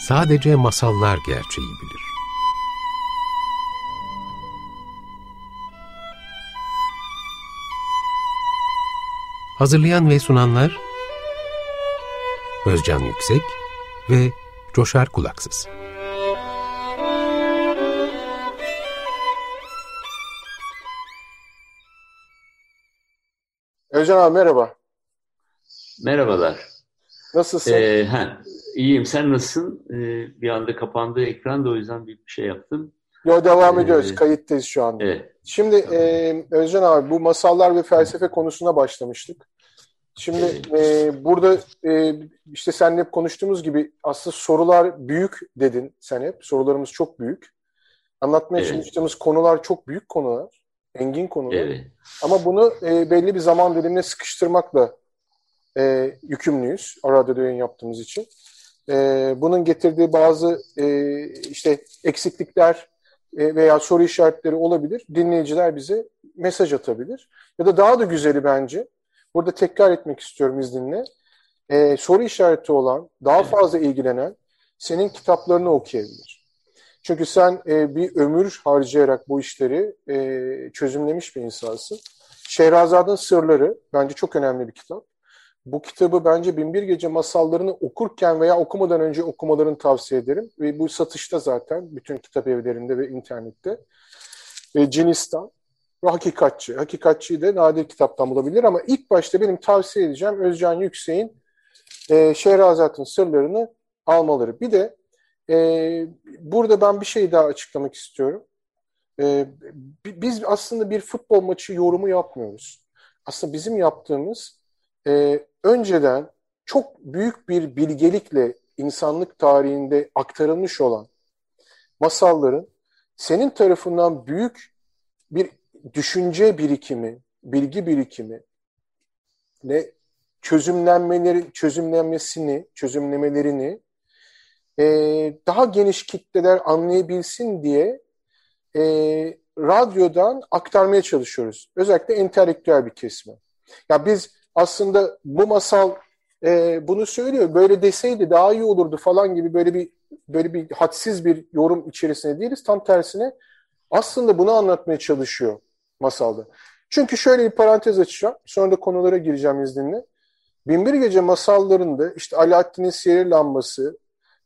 sadece masallar gerçeği bilir. Hazırlayan ve sunanlar Özcan Yüksek ve Coşar Kulaksız. Özcan abi merhaba. Merhabalar. Nasılsın? Ee, he, iyiyim. Sen nasılsın? Ee, bir anda kapandı ekran da o yüzden bir şey yaptım. Yo devam ee, ediyoruz. Kayıttayız şu anda. Evet. Şimdi tamam. e, Özcan abi bu masallar ve felsefe konusuna başlamıştık. Şimdi e, burada e, işte seninle hep konuştuğumuz gibi aslında sorular büyük dedin sen hep. Sorularımız çok büyük. Anlatmaya evet. çalıştığımız konular çok büyük konular. Engin konular. Evet. Ama bunu e, belli bir zaman dilimine sıkıştırmakla e, yükümlüyüz. Radyoda yayın yaptığımız için. E, bunun getirdiği bazı e, işte eksiklikler e, veya soru işaretleri olabilir. Dinleyiciler bize mesaj atabilir. Ya da daha da güzeli bence Burada tekrar etmek istiyorum izninle. Ee, soru işareti olan, daha fazla ilgilenen senin kitaplarını okuyabilir. Çünkü sen e, bir ömür harcayarak bu işleri e, çözümlemiş bir insansın. Şehrazat'ın Sırları bence çok önemli bir kitap. Bu kitabı bence Binbir Gece masallarını okurken veya okumadan önce okumalarını tavsiye ederim. Ve bu satışta zaten bütün kitap evlerinde ve internette. Ve Cinistan ve Hakikatçı. Hakikatçıyı da nadir kitaptan bulabilir ama ilk başta benim tavsiye edeceğim Özcan Yüksek'in e, Şehrazat'ın sırlarını almaları. Bir de e, burada ben bir şey daha açıklamak istiyorum. E, biz aslında bir futbol maçı yorumu yapmıyoruz. Aslında bizim yaptığımız e, önceden çok büyük bir bilgelikle insanlık tarihinde aktarılmış olan masalların senin tarafından büyük bir düşünce birikimi, bilgi birikimi ne çözümlenmeleri, çözümlenmesini, çözümlemelerini e, daha geniş kitleler anlayabilsin diye e, radyodan aktarmaya çalışıyoruz. Özellikle entelektüel bir kesme. Ya biz aslında bu masal e, bunu söylüyor. Böyle deseydi daha iyi olurdu falan gibi böyle bir böyle bir hadsiz bir yorum içerisinde değiliz. Tam tersine aslında bunu anlatmaya çalışıyor masalda. Çünkü şöyle bir parantez açacağım. Sonra da konulara gireceğim izninle. Binbir Gece masallarında işte Alaaddin'in sihir lambası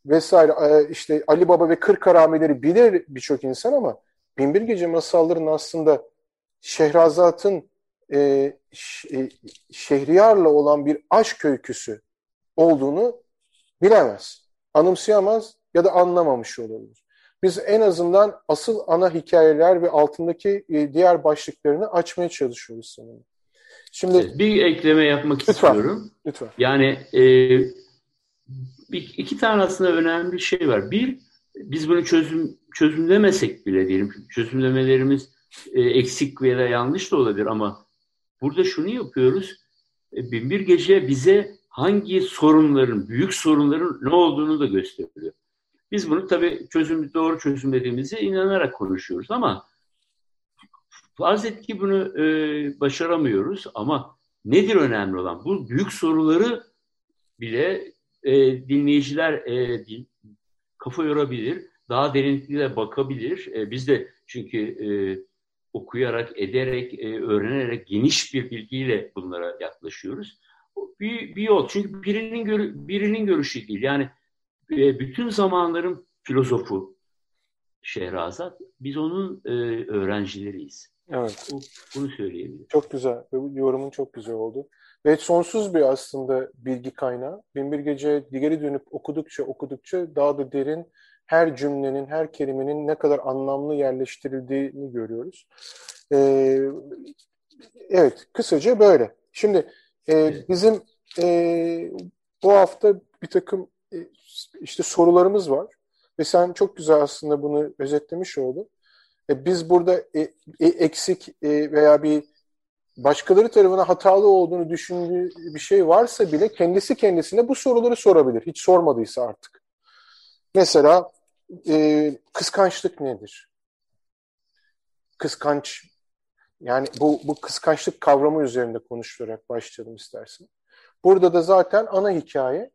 vesaire e, işte Ali Baba ve Kırk Harameleri bilir birçok insan ama Binbir Gece masallarının aslında Şehrazat'ın e, e, Şehriyar'la olan bir aşk öyküsü olduğunu bilemez. Anımsayamaz ya da anlamamış olabilir. Biz en azından asıl ana hikayeler ve altındaki e, diğer başlıklarını açmaya çalışıyoruz sanırım. Şimdi bir ekleme yapmak lütfen, istiyorum. Lütfen. Yani e, iki tane aslında önemli bir şey var. Bir, biz bunu çözüm çözümlemesek bile diyelim, çözümlemelerimiz e, eksik veya yanlış da olabilir ama burada şunu yapıyoruz. E, Binbir Gece bize hangi sorunların, büyük sorunların ne olduğunu da gösteriyor. Biz bunu tabii çözüm, doğru çözümlediğimize inanarak konuşuyoruz ama farz et ki bunu e, başaramıyoruz ama nedir önemli olan? Bu büyük soruları bile e, dinleyiciler e, din, kafa yorabilir, daha derinlikle bakabilir. E, biz de çünkü e, okuyarak, ederek, e, öğrenerek geniş bir bilgiyle bunlara yaklaşıyoruz. Bir, bir yol. Çünkü birinin gör, birinin görüşü değil. Yani e, bütün zamanların filozofu Şehrazat. Biz onun e, öğrencileriyiz. Evet. Bu, bunu söyleyebilirim. Çok güzel. Yorumun çok güzel oldu. Ve sonsuz bir aslında bilgi kaynağı. Binbir Gece geri dönüp okudukça okudukça daha da derin her cümlenin, her kelimenin ne kadar anlamlı yerleştirildiğini görüyoruz. Ee, evet, kısaca böyle. Şimdi e, bizim e, bu hafta bir takım e, işte sorularımız var. Ve sen çok güzel aslında bunu özetlemiş oldun. E, biz burada e, e, eksik e, veya bir başkaları tarafından hatalı olduğunu düşündüğü bir şey varsa bile kendisi kendisine bu soruları sorabilir. Hiç sormadıysa artık. Mesela e, kıskançlık nedir? Kıskanç yani bu, bu kıskançlık kavramı üzerinde konuşularak başlayalım istersen. Burada da zaten ana hikaye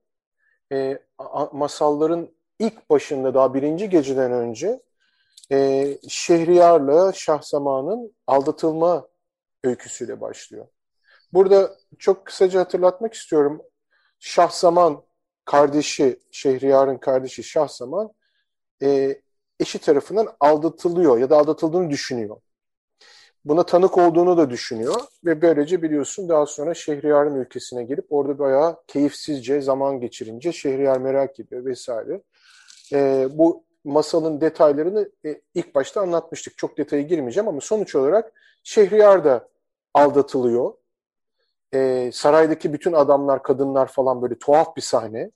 e, masalların ilk başında daha birinci geceden önce e, Şehriyar'la Şahzaman'ın aldatılma öyküsüyle başlıyor. Burada çok kısaca hatırlatmak istiyorum. Şahzaman kardeşi, Şehriyar'ın kardeşi Şahzaman e, eşi tarafından aldatılıyor ya da aldatıldığını düşünüyor. Buna tanık olduğunu da düşünüyor ve böylece biliyorsun daha sonra Şehriyar'ın ülkesine gelip orada bayağı keyifsizce zaman geçirince Şehriyar merak ediyor vesaire. E, bu masalın detaylarını e, ilk başta anlatmıştık. Çok detaya girmeyeceğim ama sonuç olarak Şehriyar da aldatılıyor. E, saraydaki bütün adamlar, kadınlar falan böyle tuhaf bir sahne.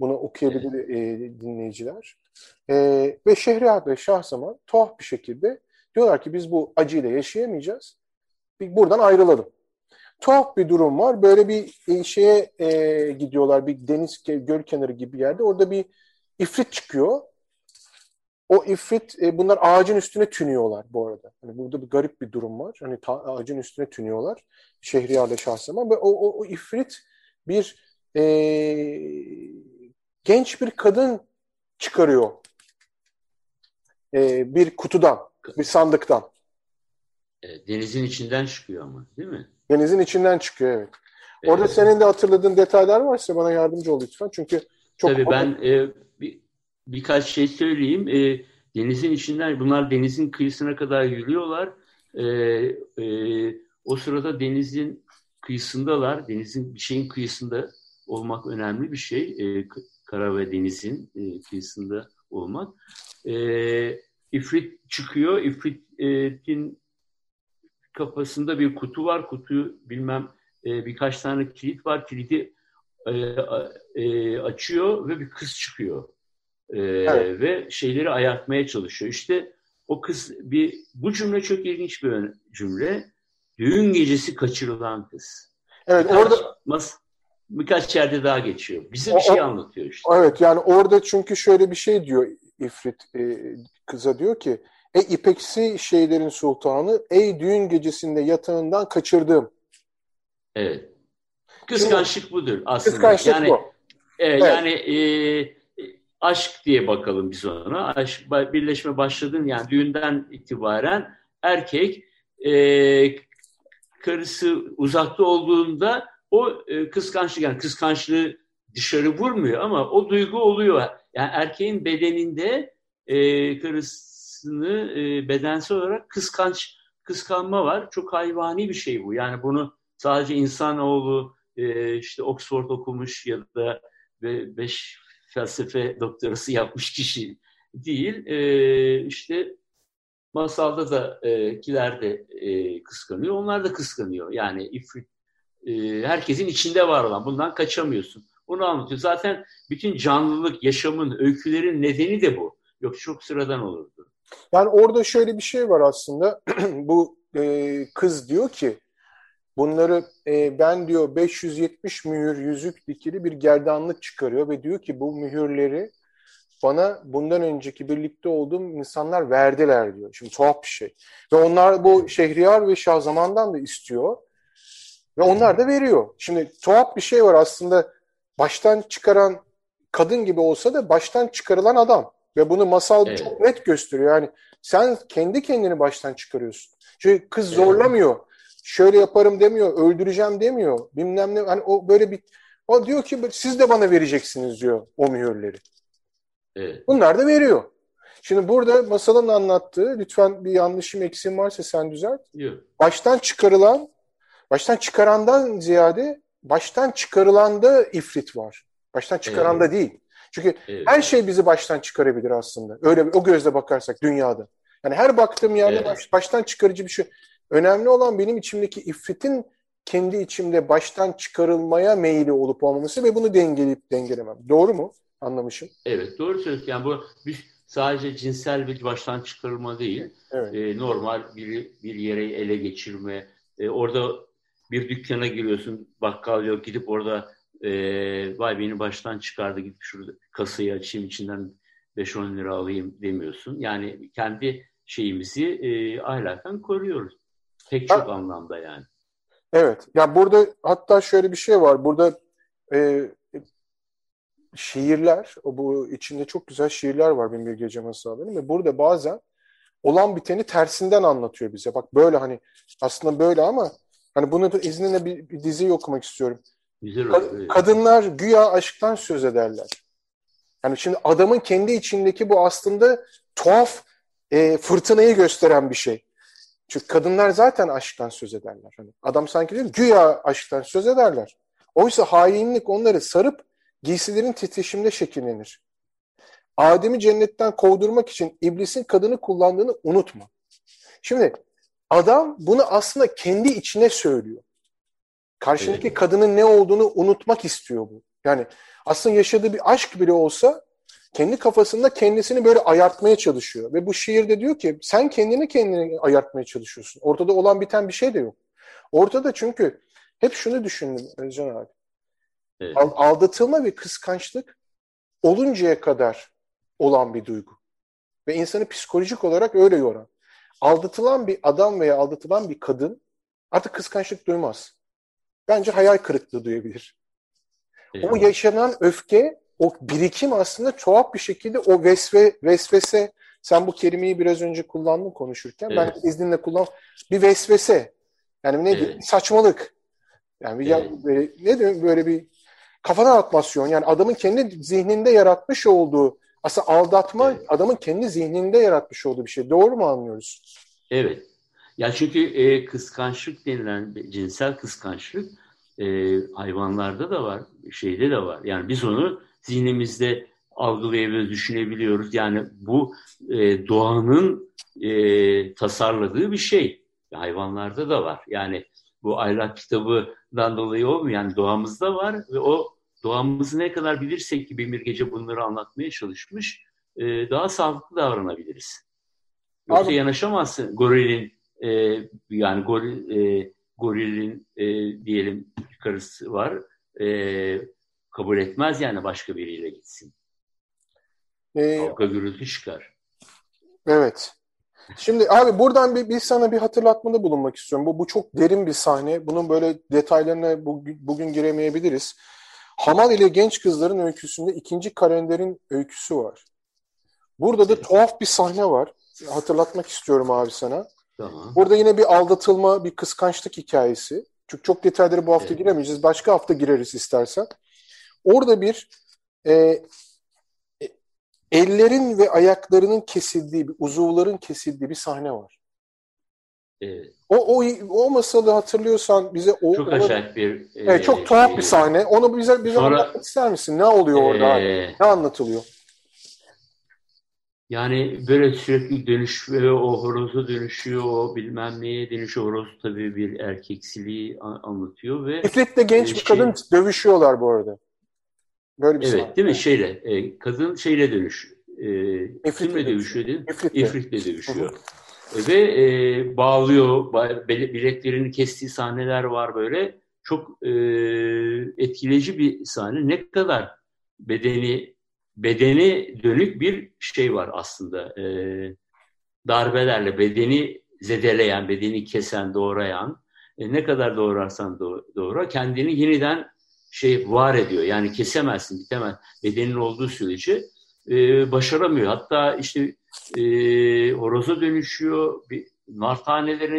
Bunu okuyabilir e, dinleyiciler. E, ve Şehriyar ve Şahzaman tuhaf bir şekilde diyorlar ki biz bu acıyla yaşayamayacağız. Bir buradan ayrılalım. Tuhaf bir durum var. Böyle bir e, şeye e, gidiyorlar. Bir deniz göl kenarı gibi bir yerde. Orada bir ifrit çıkıyor. O ifrit, e, bunlar ağacın üstüne tünüyorlar bu arada. Hani burada bir garip bir durum var. Hani ta, ağacın üstüne tünüyorlar. Şehriyar'la Şahseman. Ve o, o, o ifrit bir e, genç bir kadın çıkarıyor. E, bir kutudan, bir sandıktan. E, denizin içinden çıkıyor ama değil mi? Denizin içinden çıkıyor evet. Orada evet. senin de hatırladığın detaylar varsa bana yardımcı ol lütfen. Çünkü çok... Tabii ben e, bir, birkaç şey söyleyeyim. E, denizin içinden, bunlar denizin kıyısına kadar yürüyorlar. E, e, o sırada denizin kıyısındalar. Denizin bir şeyin kıyısında olmak önemli bir şey. E, kara ve denizin e, kıyısında olmak. E, İfrit çıkıyor. İfrit'in kafasında bir kutu var. Kutu bilmem e, birkaç tane kilit var. Kilidi e, e, açıyor ve bir kız çıkıyor. E, evet. Ve şeyleri ayartmaya çalışıyor. İşte o kız bir bu cümle çok ilginç bir cümle. Düğün gecesi kaçırılan kız. Evet orada mas, birkaç yerde daha geçiyor. Bize bir şey anlatıyor işte. Evet yani orada çünkü şöyle bir şey diyor İfrit e, kıza diyor ki Ey ipeksi şeylerin sultanı, ey düğün gecesinde yatağından kaçırdığım. Evet. Kıskançlık Şimdi, budur aslında. Kıskançlık yani, bu. E, evet. Yani e, aşk diye bakalım biz ona. Aşk, birleşme başladın yani düğünden itibaren erkek e, karısı uzakta olduğunda o e, kıskançlık yani kıskançlığı dışarı vurmuyor ama o duygu oluyor. Yani erkeğin bedeninde e, karısını e, bedensel olarak kıskanç kıskanma var. Çok hayvani bir şey bu. Yani bunu sadece insanoğlu e, işte Oxford okumuş ya da beş felsefe doktorası yapmış kişi değil. E, işte masalda da e, kiler de e, kıskanıyor. Onlar da kıskanıyor. Yani ifrit e, herkesin içinde var olan. Bundan kaçamıyorsun. Onu anlatıyor. Zaten bütün canlılık, yaşamın, öykülerin nedeni de bu. Yok çok sıradan olurdu. Yani orada şöyle bir şey var aslında. bu e, kız diyor ki bunları e, ben diyor 570 mühür yüzük dikili bir gerdanlık çıkarıyor ve diyor ki bu mühürleri bana bundan önceki birlikte olduğum insanlar verdiler diyor. Şimdi tuhaf bir şey. Ve onlar bu Şehriyar ve Şahzaman'dan da istiyor. Ve onlar da veriyor. Şimdi tuhaf bir şey var aslında. Baştan çıkaran kadın gibi olsa da baştan çıkarılan adam. Ve bunu masal evet. çok net gösteriyor. Yani sen kendi kendini baştan çıkarıyorsun. Çünkü kız zorlamıyor. Evet. Şöyle yaparım demiyor, öldüreceğim demiyor. Bilmem ne. Hani o böyle bir o diyor ki siz de bana vereceksiniz diyor o mühürleri. Evet. Bunlar da veriyor. Şimdi burada masalın anlattığı, lütfen bir yanlışım eksiğim varsa sen düzelt. Yok. Baştan çıkarılan, baştan çıkarandan ziyade baştan çıkarılanda ifrit var. Baştan çıkaranda evet. değil. Çünkü evet. her şey bizi baştan çıkarabilir aslında. Öyle o gözle bakarsak dünyada. Yani her baktığım yerde evet. baş, baştan çıkarıcı bir şey. Önemli olan benim içimdeki ifritin kendi içimde baştan çıkarılmaya meyili olup olmaması ve bunu dengeleyip dengelemem. Doğru mu? Anlamışım. Evet doğru söylüyorsun. Yani bu bir, sadece cinsel bir baştan çıkarılma değil. Evet. E, normal bir, bir yere ele geçirme. E, orada bir dükkana giriyorsun. Bakkal yok. Gidip orada e, vay beni baştan çıkardı. Gidip şurada kasayı açayım içinden 5-10 lira alayım demiyorsun. Yani kendi şeyimizi e, ahlaken koruyoruz. Pek çok ha, anlamda yani. Evet. Ya burada hatta şöyle bir şey var. Burada e, şiirler, bu içinde çok güzel şiirler var Binbir Gece Masalları'nın ve burada bazen olan biteni tersinden anlatıyor bize. Bak böyle hani aslında böyle ama hani bunu da izninle bir, bir diziyi okumak istiyorum. Güzel Ka- kadınlar güya aşktan söz ederler. Yani şimdi adamın kendi içindeki bu aslında tuhaf e, fırtınayı gösteren bir şey. Çünkü kadınlar zaten aşktan söz ederler. Hani adam sanki diyor güya aşktan söz ederler. Oysa hainlik onları sarıp giysilerin titreşimde şekillenir. Adem'i cennetten kovdurmak için iblisin kadını kullandığını unutma. Şimdi adam bunu aslında kendi içine söylüyor. Karşındaki evet. kadının ne olduğunu unutmak istiyor bu. Yani aslında yaşadığı bir aşk bile olsa kendi kafasında kendisini böyle ayartmaya çalışıyor. Ve bu şiirde diyor ki sen kendini kendini ayartmaya çalışıyorsun. Ortada olan biten bir şey de yok. Ortada çünkü hep şunu düşündüm Özcan abi. Evet. Aldatılma ve kıskançlık oluncaya kadar olan bir duygu. Ve insanı psikolojik olarak öyle yoran. Aldatılan bir adam veya aldatılan bir kadın artık kıskançlık duymaz. Bence hayal kırıklığı duyabilir. Evet. O yaşanan öfke, o birikim aslında tuhaf bir şekilde o vesve, vesvese, sen bu kelimeyi biraz önce kullandın konuşurken, evet. ben izninle kullan bir vesvese. Yani ne evet. saçmalık. Yani bir evet. ya, böyle, ne diyorum böyle bir kafadan atmasyon. Yani adamın kendi zihninde yaratmış olduğu aslında aldatma evet. adamın kendi zihninde yaratmış olduğu bir şey. Doğru mu anlıyoruz? Evet. Ya çünkü e, kıskançlık denilen cinsel kıskançlık e, hayvanlarda da var, şeyde de var. Yani biz onu zihnimizde algılayabiliyoruz, düşünebiliyoruz. Yani bu e, doğanın e, tasarladığı bir şey. Hayvanlarda da var. Yani bu ahlak kitabından dolayı olmuyor. Yani doğamızda var ve o doğamızı ne kadar bilirsek ki bir gece bunları anlatmaya çalışmış, e, daha sağlıklı davranabiliriz. Yoksa Abi, yanaşamazsın gorilin e, yani goril, e, gorilin e, diyelim karısı var e, kabul etmez yani başka biriyle gitsin. Ee, Kavga gürültü çıkar. Evet. Şimdi abi buradan bir, bir sana bir hatırlatmada bulunmak istiyorum. Bu, bu çok derin bir sahne. Bunun böyle detaylarına bugün, bugün giremeyebiliriz. Hamal ile genç kızların öyküsünde ikinci kalenderin öyküsü var. Burada da tuhaf bir sahne var. Hatırlatmak istiyorum abi sana. Tamam. Burada yine bir aldatılma, bir kıskançlık hikayesi. Çünkü çok detayları bu hafta evet. giremeyeceğiz. Başka hafta gireriz istersen. Orada bir e, e, ellerin ve ayaklarının kesildiği, bir uzuvların kesildiği bir sahne var. Evet. O, o, o masalı hatırlıyorsan bize o çok acayip bir e, evet, çok tuhaf e, bir sahne. Onu bize bize sonra, anlatmak ister misin? Ne oluyor orada? E, ne anlatılıyor? Yani böyle sürekli dönüşüyor, o horozu dönüşüyor, o bilmem neye dönüşüyor. Horoz tabii bir erkeksiliği anlatıyor ve... İfrit'te genç e, bir şey, kadın dövüşüyorlar bu arada. Böyle bir evet, sahne. değil mi? Şeyle, e, kadın şeyle dönüş. E, kimle dövüşüyor değil mi? İfrit'le. İfrit'le dövüşüyor. Hı hı. Ve e, bağlıyor, bileklerini kestiği sahneler var böyle. Çok e, etkileyici bir sahne. Ne kadar bedeni bedeni dönük bir şey var aslında. E, darbelerle bedeni zedeleyen, bedeni kesen, doğrayan, e, ne kadar doğrarsan doğra kendini yeniden şey var ediyor. Yani kesemezsin, bitemez. Bedenin olduğu sürece e, başaramıyor. Hatta işte e, horoza dönüşüyor, bir, nar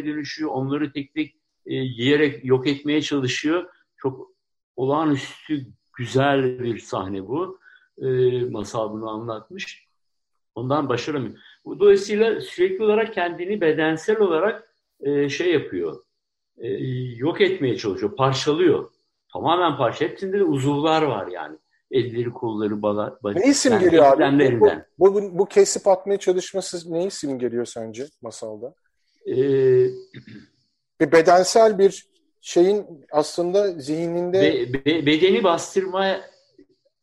dönüşüyor, onları tek tek e, yiyerek yok etmeye çalışıyor. Çok olağanüstü güzel bir sahne bu. E, masal bunu anlatmış. Ondan başaramıyor. Dolayısıyla sürekli olarak kendini bedensel olarak e, şey yapıyor, e, yok etmeye çalışıyor, parçalıyor. Tamamen parça. Hepsinde de uzuvlar var yani elleri kolları bala, bala Ne isim yani geliyor abi? Bu, bu, bu, bu kesip atmaya çalışması ne isim geliyor sence masalda? Ee, bir bedensel bir şeyin aslında zihninde be, be, bedeni bastırma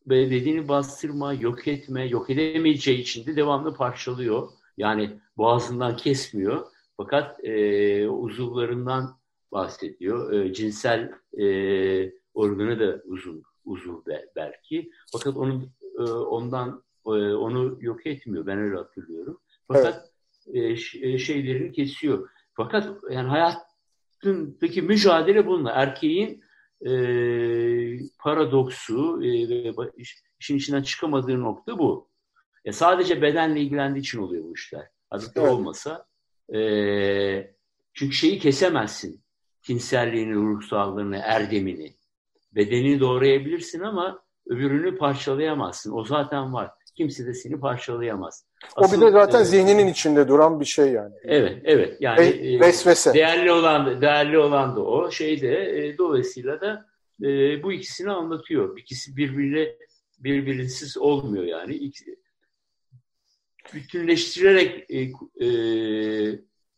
bedeni bastırma, yok etme, yok edemeyeceği için de devamlı parçalıyor. Yani boğazından kesmiyor. Fakat e, uzuvlarından bahsediyor. E, cinsel e, organı da uzun uzuv belki. Fakat onun e, ondan e, onu yok etmiyor. Ben öyle hatırlıyorum. Fakat evet. E, şeylerini kesiyor. Fakat yani hayatındaki mücadele bununla. Erkeğin e, paradoksu e, işin içinden çıkamadığı nokta bu. E sadece bedenle ilgilendiği için oluyor bu işler. Adı evet. olmasa e, çünkü şeyi kesemezsin. Tinselliğini, ruhsallığını, erdemini. Bedenini doğrayabilirsin ama öbürünü parçalayamazsın. O zaten var. Kimse de seni parçalayamaz. Asıl, o bir de zaten e, zihninin içinde duran bir şey yani. Evet, evet. Yani Ve, vesvese. Değerli olan, değerli olan da o. Şeyde e, dolayısıyla da e, bu ikisini anlatıyor. İkisi birbiriyle birbirsiz olmuyor yani. İkisi, bütünleştirerek e, e,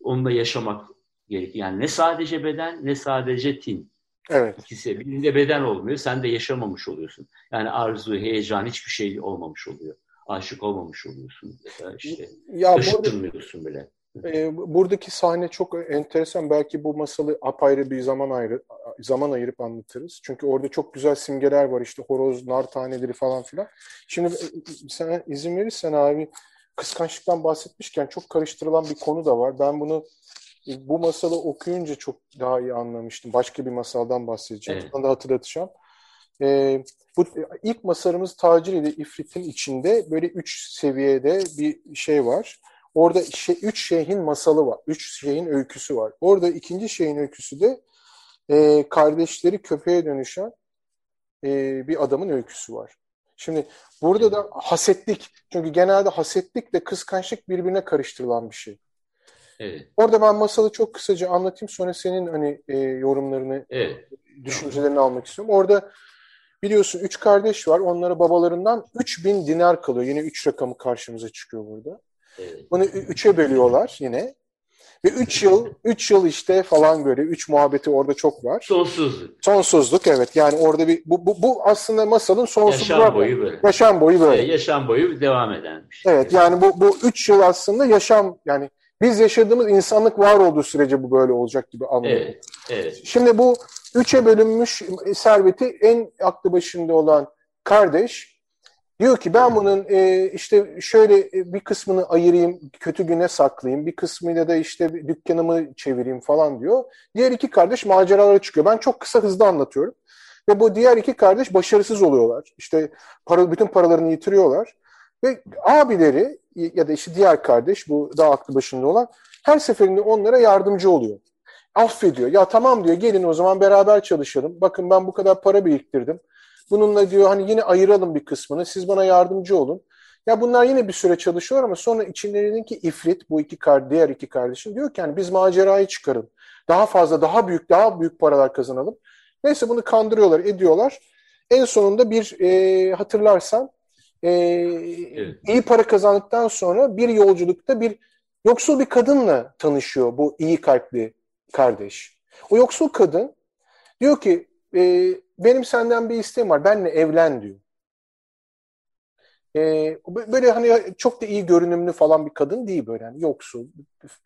onunla yaşamak gerekiyor. Yani ne sadece beden ne sadece tin. Evet. İkisi birinde beden olmuyor. Sen de yaşamamış oluyorsun. Yani arzu, heyecan hiçbir şey olmamış oluyor. Aşık olmamış oluyorsun. Mesela işte ya taşıtmıyorsun bile. E, buradaki sahne çok enteresan. Belki bu masalı apayrı bir zaman ayrı zaman ayırıp anlatırız. Çünkü orada çok güzel simgeler var. İşte horoz, nar taneleri falan filan. Şimdi e, sen izin verirsen abi kıskançlıktan bahsetmişken çok karıştırılan bir konu da var. Ben bunu bu masalı okuyunca çok daha iyi anlamıştım. Başka bir masaldan bahsedeceğim. Evet. Sana da hatırlatacağım. Ee, bu ilk masalımız Tacir ile İfrit'in içinde böyle üç seviyede bir şey var. Orada şey, üç şeyhin masalı var. Üç şeyhin öyküsü var. Orada ikinci şeyin öyküsü de e, kardeşleri köpeğe dönüşen e, bir adamın öyküsü var. Şimdi burada da hasetlik. Çünkü genelde hasetlikle kıskançlık birbirine karıştırılan bir şey. Evet. Orada ben masalı çok kısaca anlatayım. Sonra senin hani e, yorumlarını, evet. düşüncelerini almak istiyorum. Orada biliyorsun üç kardeş var. Onlara babalarından 3000 dinar kalıyor. Yine üç rakamı karşımıza çıkıyor burada. Evet. Bunu üçe bölüyorlar yine. Ve 3 yıl, 3 yıl işte falan böyle 3 muhabbeti orada çok var. Sonsuzluk. Sonsuzluk evet. Yani orada bir bu, bu, bu aslında masalın sonsuzluğu. Yaşam boyu böyle. Yaşam boyu böyle. Evet, yaşam boyu devam eden bir şey. Evet yani bu bu 3 yıl aslında yaşam yani biz yaşadığımız insanlık var olduğu sürece bu böyle olacak gibi anlıyorum. Evet, evet. Şimdi bu üçe bölünmüş serveti en aklı başında olan kardeş Diyor ki ben bunun e, işte şöyle e, bir kısmını ayırayım, kötü güne saklayayım, bir kısmıyla da işte dükkanımı çevireyim falan diyor. Diğer iki kardeş maceralara çıkıyor. Ben çok kısa hızlı anlatıyorum. Ve bu diğer iki kardeş başarısız oluyorlar. İşte para, bütün paralarını yitiriyorlar. Ve abileri ya da işte diğer kardeş bu daha aklı başında olan her seferinde onlara yardımcı oluyor. Affediyor. Ya tamam diyor gelin o zaman beraber çalışalım. Bakın ben bu kadar para biriktirdim. Bununla diyor hani yine ayıralım bir kısmını. Siz bana yardımcı olun. Ya bunlar yine bir süre çalışıyor ama sonra içlerindeki ifrit bu iki kar diğer iki kardeşin diyor ki hani biz macerayı çıkarın. Daha fazla, daha büyük, daha büyük paralar kazanalım. Neyse bunu kandırıyorlar, ediyorlar. En sonunda bir e, hatırlarsan e, evet. iyi para kazandıktan sonra bir yolculukta bir yoksul bir kadınla tanışıyor bu iyi kalpli kardeş. O yoksul kadın diyor ki e, benim senden bir isteğim var. Benle evlen diyor. Ee, böyle hani çok da iyi görünümlü falan bir kadın değil böyle. Yani yoksul,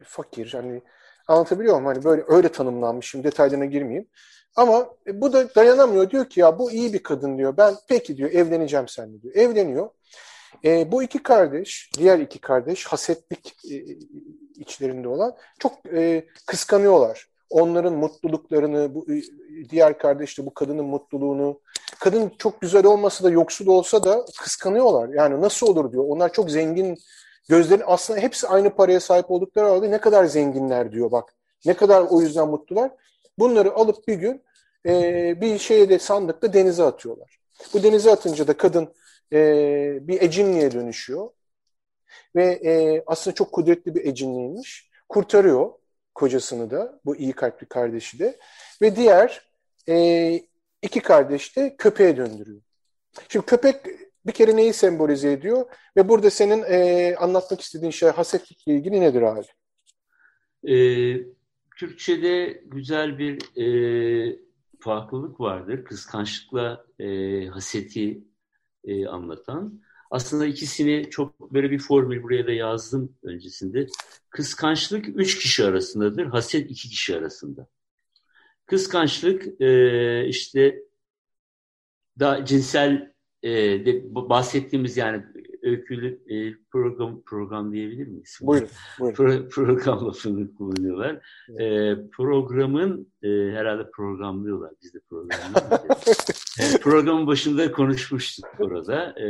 fakir. Hani anlatabiliyor muyum? Hani böyle öyle tanımlanmışım. Detaylarına girmeyeyim. Ama e, bu da dayanamıyor. Diyor ki ya bu iyi bir kadın diyor. Ben peki diyor evleneceğim seninle diyor. Evleniyor. E, bu iki kardeş, diğer iki kardeş hasetlik e, içlerinde olan çok e, kıskanıyorlar onların mutluluklarını, bu diğer kardeş de bu kadının mutluluğunu, kadın çok güzel olmasa da yoksul olsa da kıskanıyorlar. Yani nasıl olur diyor. Onlar çok zengin, gözlerin aslında hepsi aynı paraya sahip oldukları halde ne kadar zenginler diyor bak. Ne kadar o yüzden mutlular. Bunları alıp bir gün e, bir şeyde sandıkta denize atıyorlar. Bu denize atınca da kadın e, bir ecinliğe dönüşüyor. Ve e, aslında çok kudretli bir ecinliymiş. Kurtarıyor kocasını da, bu iyi kalpli kardeşi de ve diğer e, iki kardeş de köpeğe döndürüyor. Şimdi köpek bir kere neyi sembolize ediyor ve burada senin e, anlatmak istediğin şey hasetlikle ilgili nedir abi? E, Türkçe'de güzel bir e, farklılık vardır. Kıskançlıkla e, haseti e, anlatan. Aslında ikisini çok böyle bir formül buraya da yazdım öncesinde. Kıskançlık üç kişi arasındadır, haset iki kişi arasında. Kıskançlık e, işte da cinsel e, de bahsettiğimiz yani öykülü e, program program diyebilir miyiz? Buyurun. buyurun. Pro, program lafını kullanıyorlar. E, programın e, herhalde programlıyorlar. Biz de e, programın başında konuşmuştuk orada. E,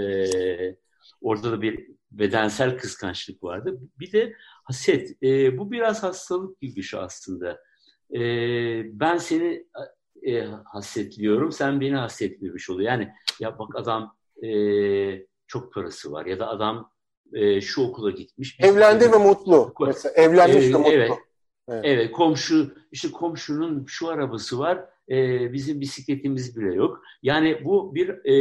orada da bir bedensel kıskançlık vardı. Bir de haset. E, bu biraz hastalık gibi bir şey aslında. E, ben seni e, hasretliyorum, sen beni hasretlemiş oluyor. Yani ya bak adam e, çok parası var ya da adam e, şu okula gitmiş. Evlendi ve mutlu. Mesela evlenmiş de mutlu. Evet. Evet. evet, komşu işte komşunun şu arabası var, e, bizim bisikletimiz bile yok. Yani bu bir e,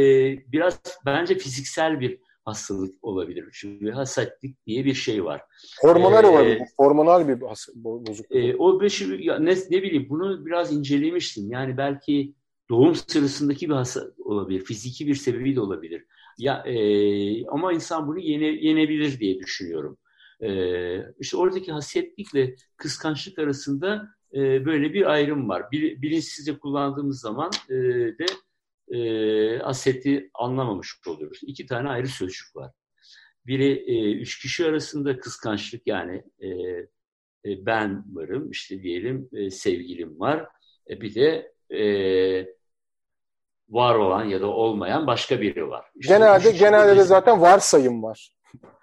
biraz bence fiziksel bir hastalık olabilir. Çünkü hasetlik diye bir şey var. Hormonal ee, olabilir. Hormonal bir bozukluk. E, o beşi, ya ne, ne bileyim bunu biraz incelemiştim. Yani belki doğum sırasındaki bir hastalık olabilir. Fiziki bir sebebi de olabilir. Ya e, ama insan bunu yene, yenebilir diye düşünüyorum. E, işte oradaki hasetlikle kıskançlık arasında e, böyle bir ayrım var. Bir, bilinçsizce kullandığımız zaman e, de e, aseti anlamamış oluyoruz. İki tane ayrı sözcük var. Biri e, üç kişi arasında kıskançlık yani e, e, ben varım işte diyelim e, sevgilim var. E, bir de e, var olan ya da olmayan başka biri var. İşte genelde genelde de zaten varsayım var.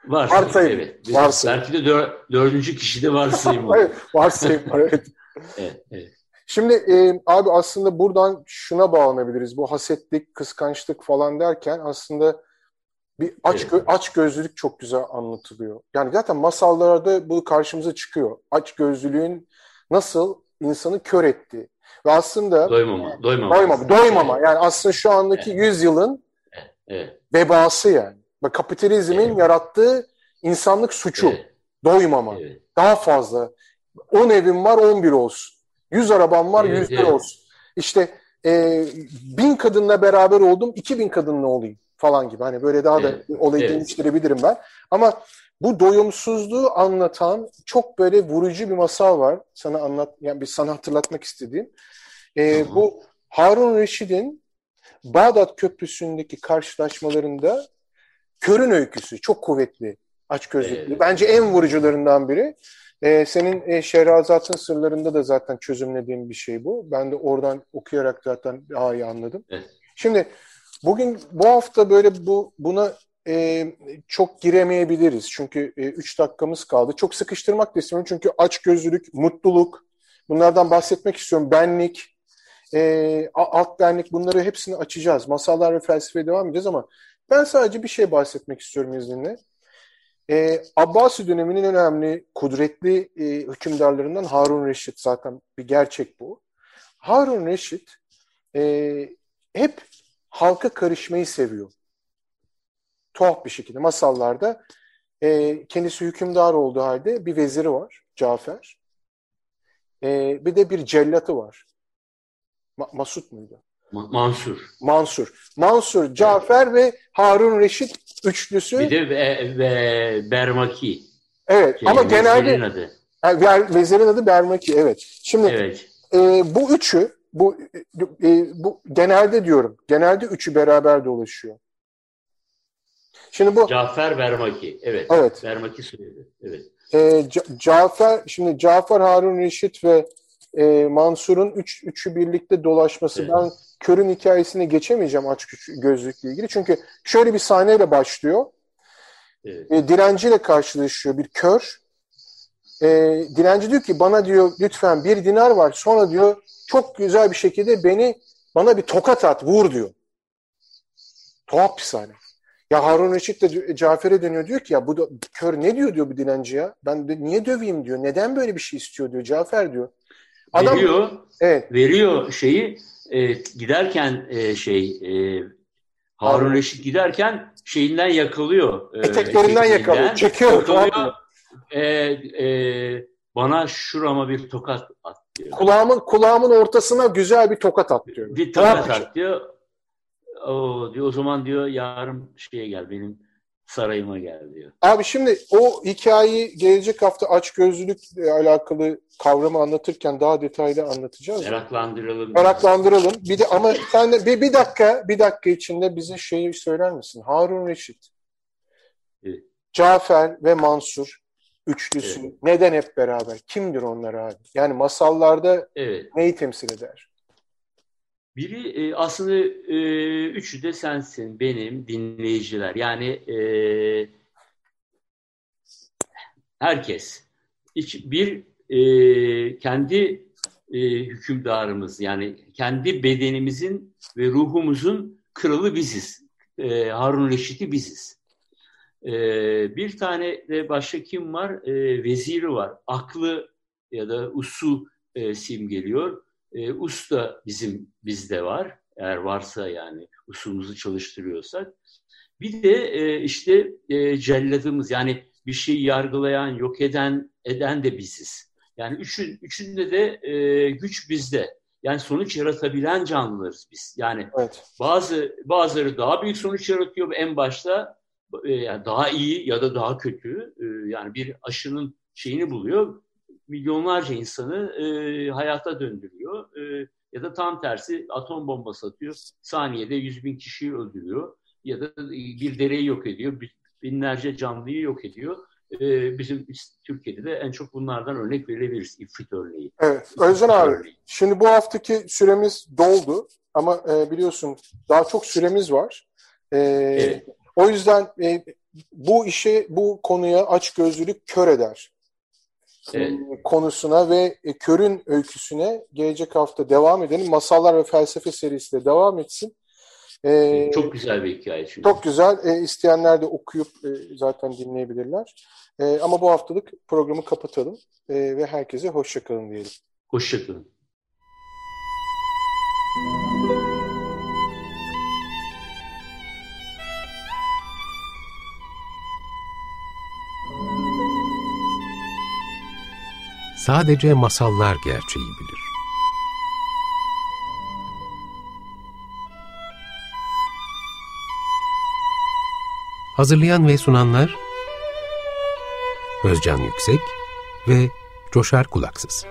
Varsayım, varsayım. evet. Varsayım. Belki de dör, dördüncü kişide varsayım var. varsayım var evet. evet, evet. Şimdi e, abi aslında buradan şuna bağlanabiliriz. Bu hasetlik, kıskançlık falan derken aslında bir aç gö aç gözlülük çok güzel anlatılıyor. Yani zaten masallarda bu karşımıza çıkıyor. Aç gözlülüğün nasıl insanı kör ettiği. Ve aslında doymama, doymama. Doymama, doymama. Yani aslında şu andaki evet. yüzyılın evet. vebası yani. Ve kapitalizmin evet. yarattığı insanlık suçu. Evet. Doymama. Evet. Daha fazla. 10 evim var 11 olsun. 100 arabam var evet, 101 evet. olsun. İşte e, bin kadınla beraber oldum 2000 kadınla olayım falan gibi. Hani böyle daha da evet, olayı evet. geliştirebilirim ben. Ama bu doyumsuzluğu anlatan çok böyle vurucu bir masal var. Sana anlat, yani bir sana hatırlatmak istediğim. E, bu Harun Reşid'in Bağdat Köprüsü'ndeki karşılaşmalarında körün öyküsü çok kuvvetli aç gözlüklü. Evet. Bence en vurucularından biri. Ee, senin e, Şehrazat'ın sırlarında da zaten çözümlediğim bir şey bu. Ben de oradan okuyarak zaten daha iyi anladım. Evet. Şimdi bugün bu hafta böyle bu buna e, çok giremeyebiliriz. Çünkü 3 e, dakikamız kaldı. Çok sıkıştırmak da istemiyorum. Çünkü aç gözlülük, mutluluk bunlardan bahsetmek istiyorum. Benlik, e, alt benlik bunları hepsini açacağız. Masallar ve felsefeye devam edeceğiz ama ben sadece bir şey bahsetmek istiyorum izninle. E, Abbasi döneminin önemli, kudretli e, hükümdarlarından Harun Reşit zaten bir gerçek bu. Harun Reşit e, hep halka karışmayı seviyor. Tuhaf bir şekilde masallarda e, kendisi hükümdar olduğu halde bir veziri var, Cafer. E, bir de bir cellatı var. Ma Masut muydu? Mansur. Mansur. Mansur, Cafer ve Harun Reşit üçlüsü. Bir de ve, ve Bermaki. Evet şey, ama genelde adı. Yani, vezirin adı Bermaki evet. Şimdi evet. E, bu üçü bu e, bu genelde diyorum. Genelde üçü beraber dolaşıyor. Şimdi bu Cafer Bermaki. Evet. Evet. Bermaki söyledi. Evet. E, Cafer şimdi Cafer Harun Reşit ve e, Mansur'un üç, üçü birlikte dolaşması. Evet. Ben körün hikayesine geçemeyeceğim aç gözlükle ilgili. Çünkü şöyle bir sahneyle başlıyor. Evet. E, direnciyle karşılaşıyor bir kör. E, direnci diyor ki bana diyor lütfen bir dinar var. Sonra diyor çok güzel bir şekilde beni bana bir tokat at vur diyor. Tuhaf bir sahne. Ya Harun Reşit de Cafer'e dönüyor diyor ki ya bu da, kör ne diyor diyor bu dilenci ya. Ben de, niye döveyim diyor. Neden böyle bir şey istiyor diyor Cafer diyor. Adam, veriyor. Evet. Veriyor şeyi e, giderken e, şey e, Harun Abi. Reşit giderken şeyinden yakalıyor. E, Eteklerinden yakalıyor. Çekiyor. Yakalıyor. E, e, bana şurama bir tokat at diyor. Kulağımın, kulağımın ortasına güzel bir tokat at diyor. Bir tokat at diyor. O, diyor, o zaman diyor yarın şeye gel benim sarayıma gel diyor. Abi şimdi o hikayeyi gelecek hafta aç gözlülükle alakalı kavramı anlatırken daha detaylı anlatacağız. Meraklandıralım. Meraklandıralım. Bir de ama sen de bir, bir dakika bir dakika içinde bize şeyi söyler misin? Harun Reşit Evet. Cafer ve Mansur üçlüsü Evet. neden hep beraber? Kimdir onlar abi? Yani masallarda Evet. neyi temsil eder? Biri e, aslında e, üçü de sensin, benim, dinleyiciler. Yani e, herkes. Hiç, bir e, kendi e, hükümdarımız yani kendi bedenimizin ve ruhumuzun kralı biziz. E, Harun Reşit'i biziz. E, bir tane de başka kim var? E, veziri var. Aklı ya da usu e, simgeliyor. E, us da bizim bizde var. Eğer varsa yani usumuzu çalıştırıyorsak. Bir de e, işte e, celladımız yani bir şeyi yargılayan, yok eden, eden de biziz. Yani üçün, üçünde de e, güç bizde. Yani sonuç yaratabilen canlılarız biz. Yani Evet. bazı bazıları daha büyük sonuç yaratıyor en başta e, yani daha iyi ya da daha kötü. E, yani bir aşının şeyini buluyor. Milyonlarca insanı e, hayata döndürüyor. E, ya da tam tersi atom bombası atıyor. Saniyede yüz bin kişiyi öldürüyor. Ya da bir dereyi yok ediyor. Binlerce canlıyı yok ediyor. E, bizim Türkiye'de de en çok bunlardan örnek verebiliriz. İfrit örneği. Evet. Özcan abi şimdi bu haftaki süremiz doldu ama e, biliyorsun daha çok süremiz var. E, Evet. O yüzden e, bu işe, bu konuya açgözlülük kör eder. E, konusuna ve e, körün öyküsüne gelecek hafta devam edelim. Masallar ve felsefe serisi de devam etsin. E, Çok güzel bir hikaye çünkü. çok güzel. E, isteyenler de okuyup e, zaten dinleyebilirler. E, ama bu haftalık programı kapatalım e, ve herkese hoşçakalın diyelim. Hoşçakalın. Sadece masallar gerçeği bilir. Hazırlayan ve sunanlar Özcan Yüksek ve Coşar Kulaksız.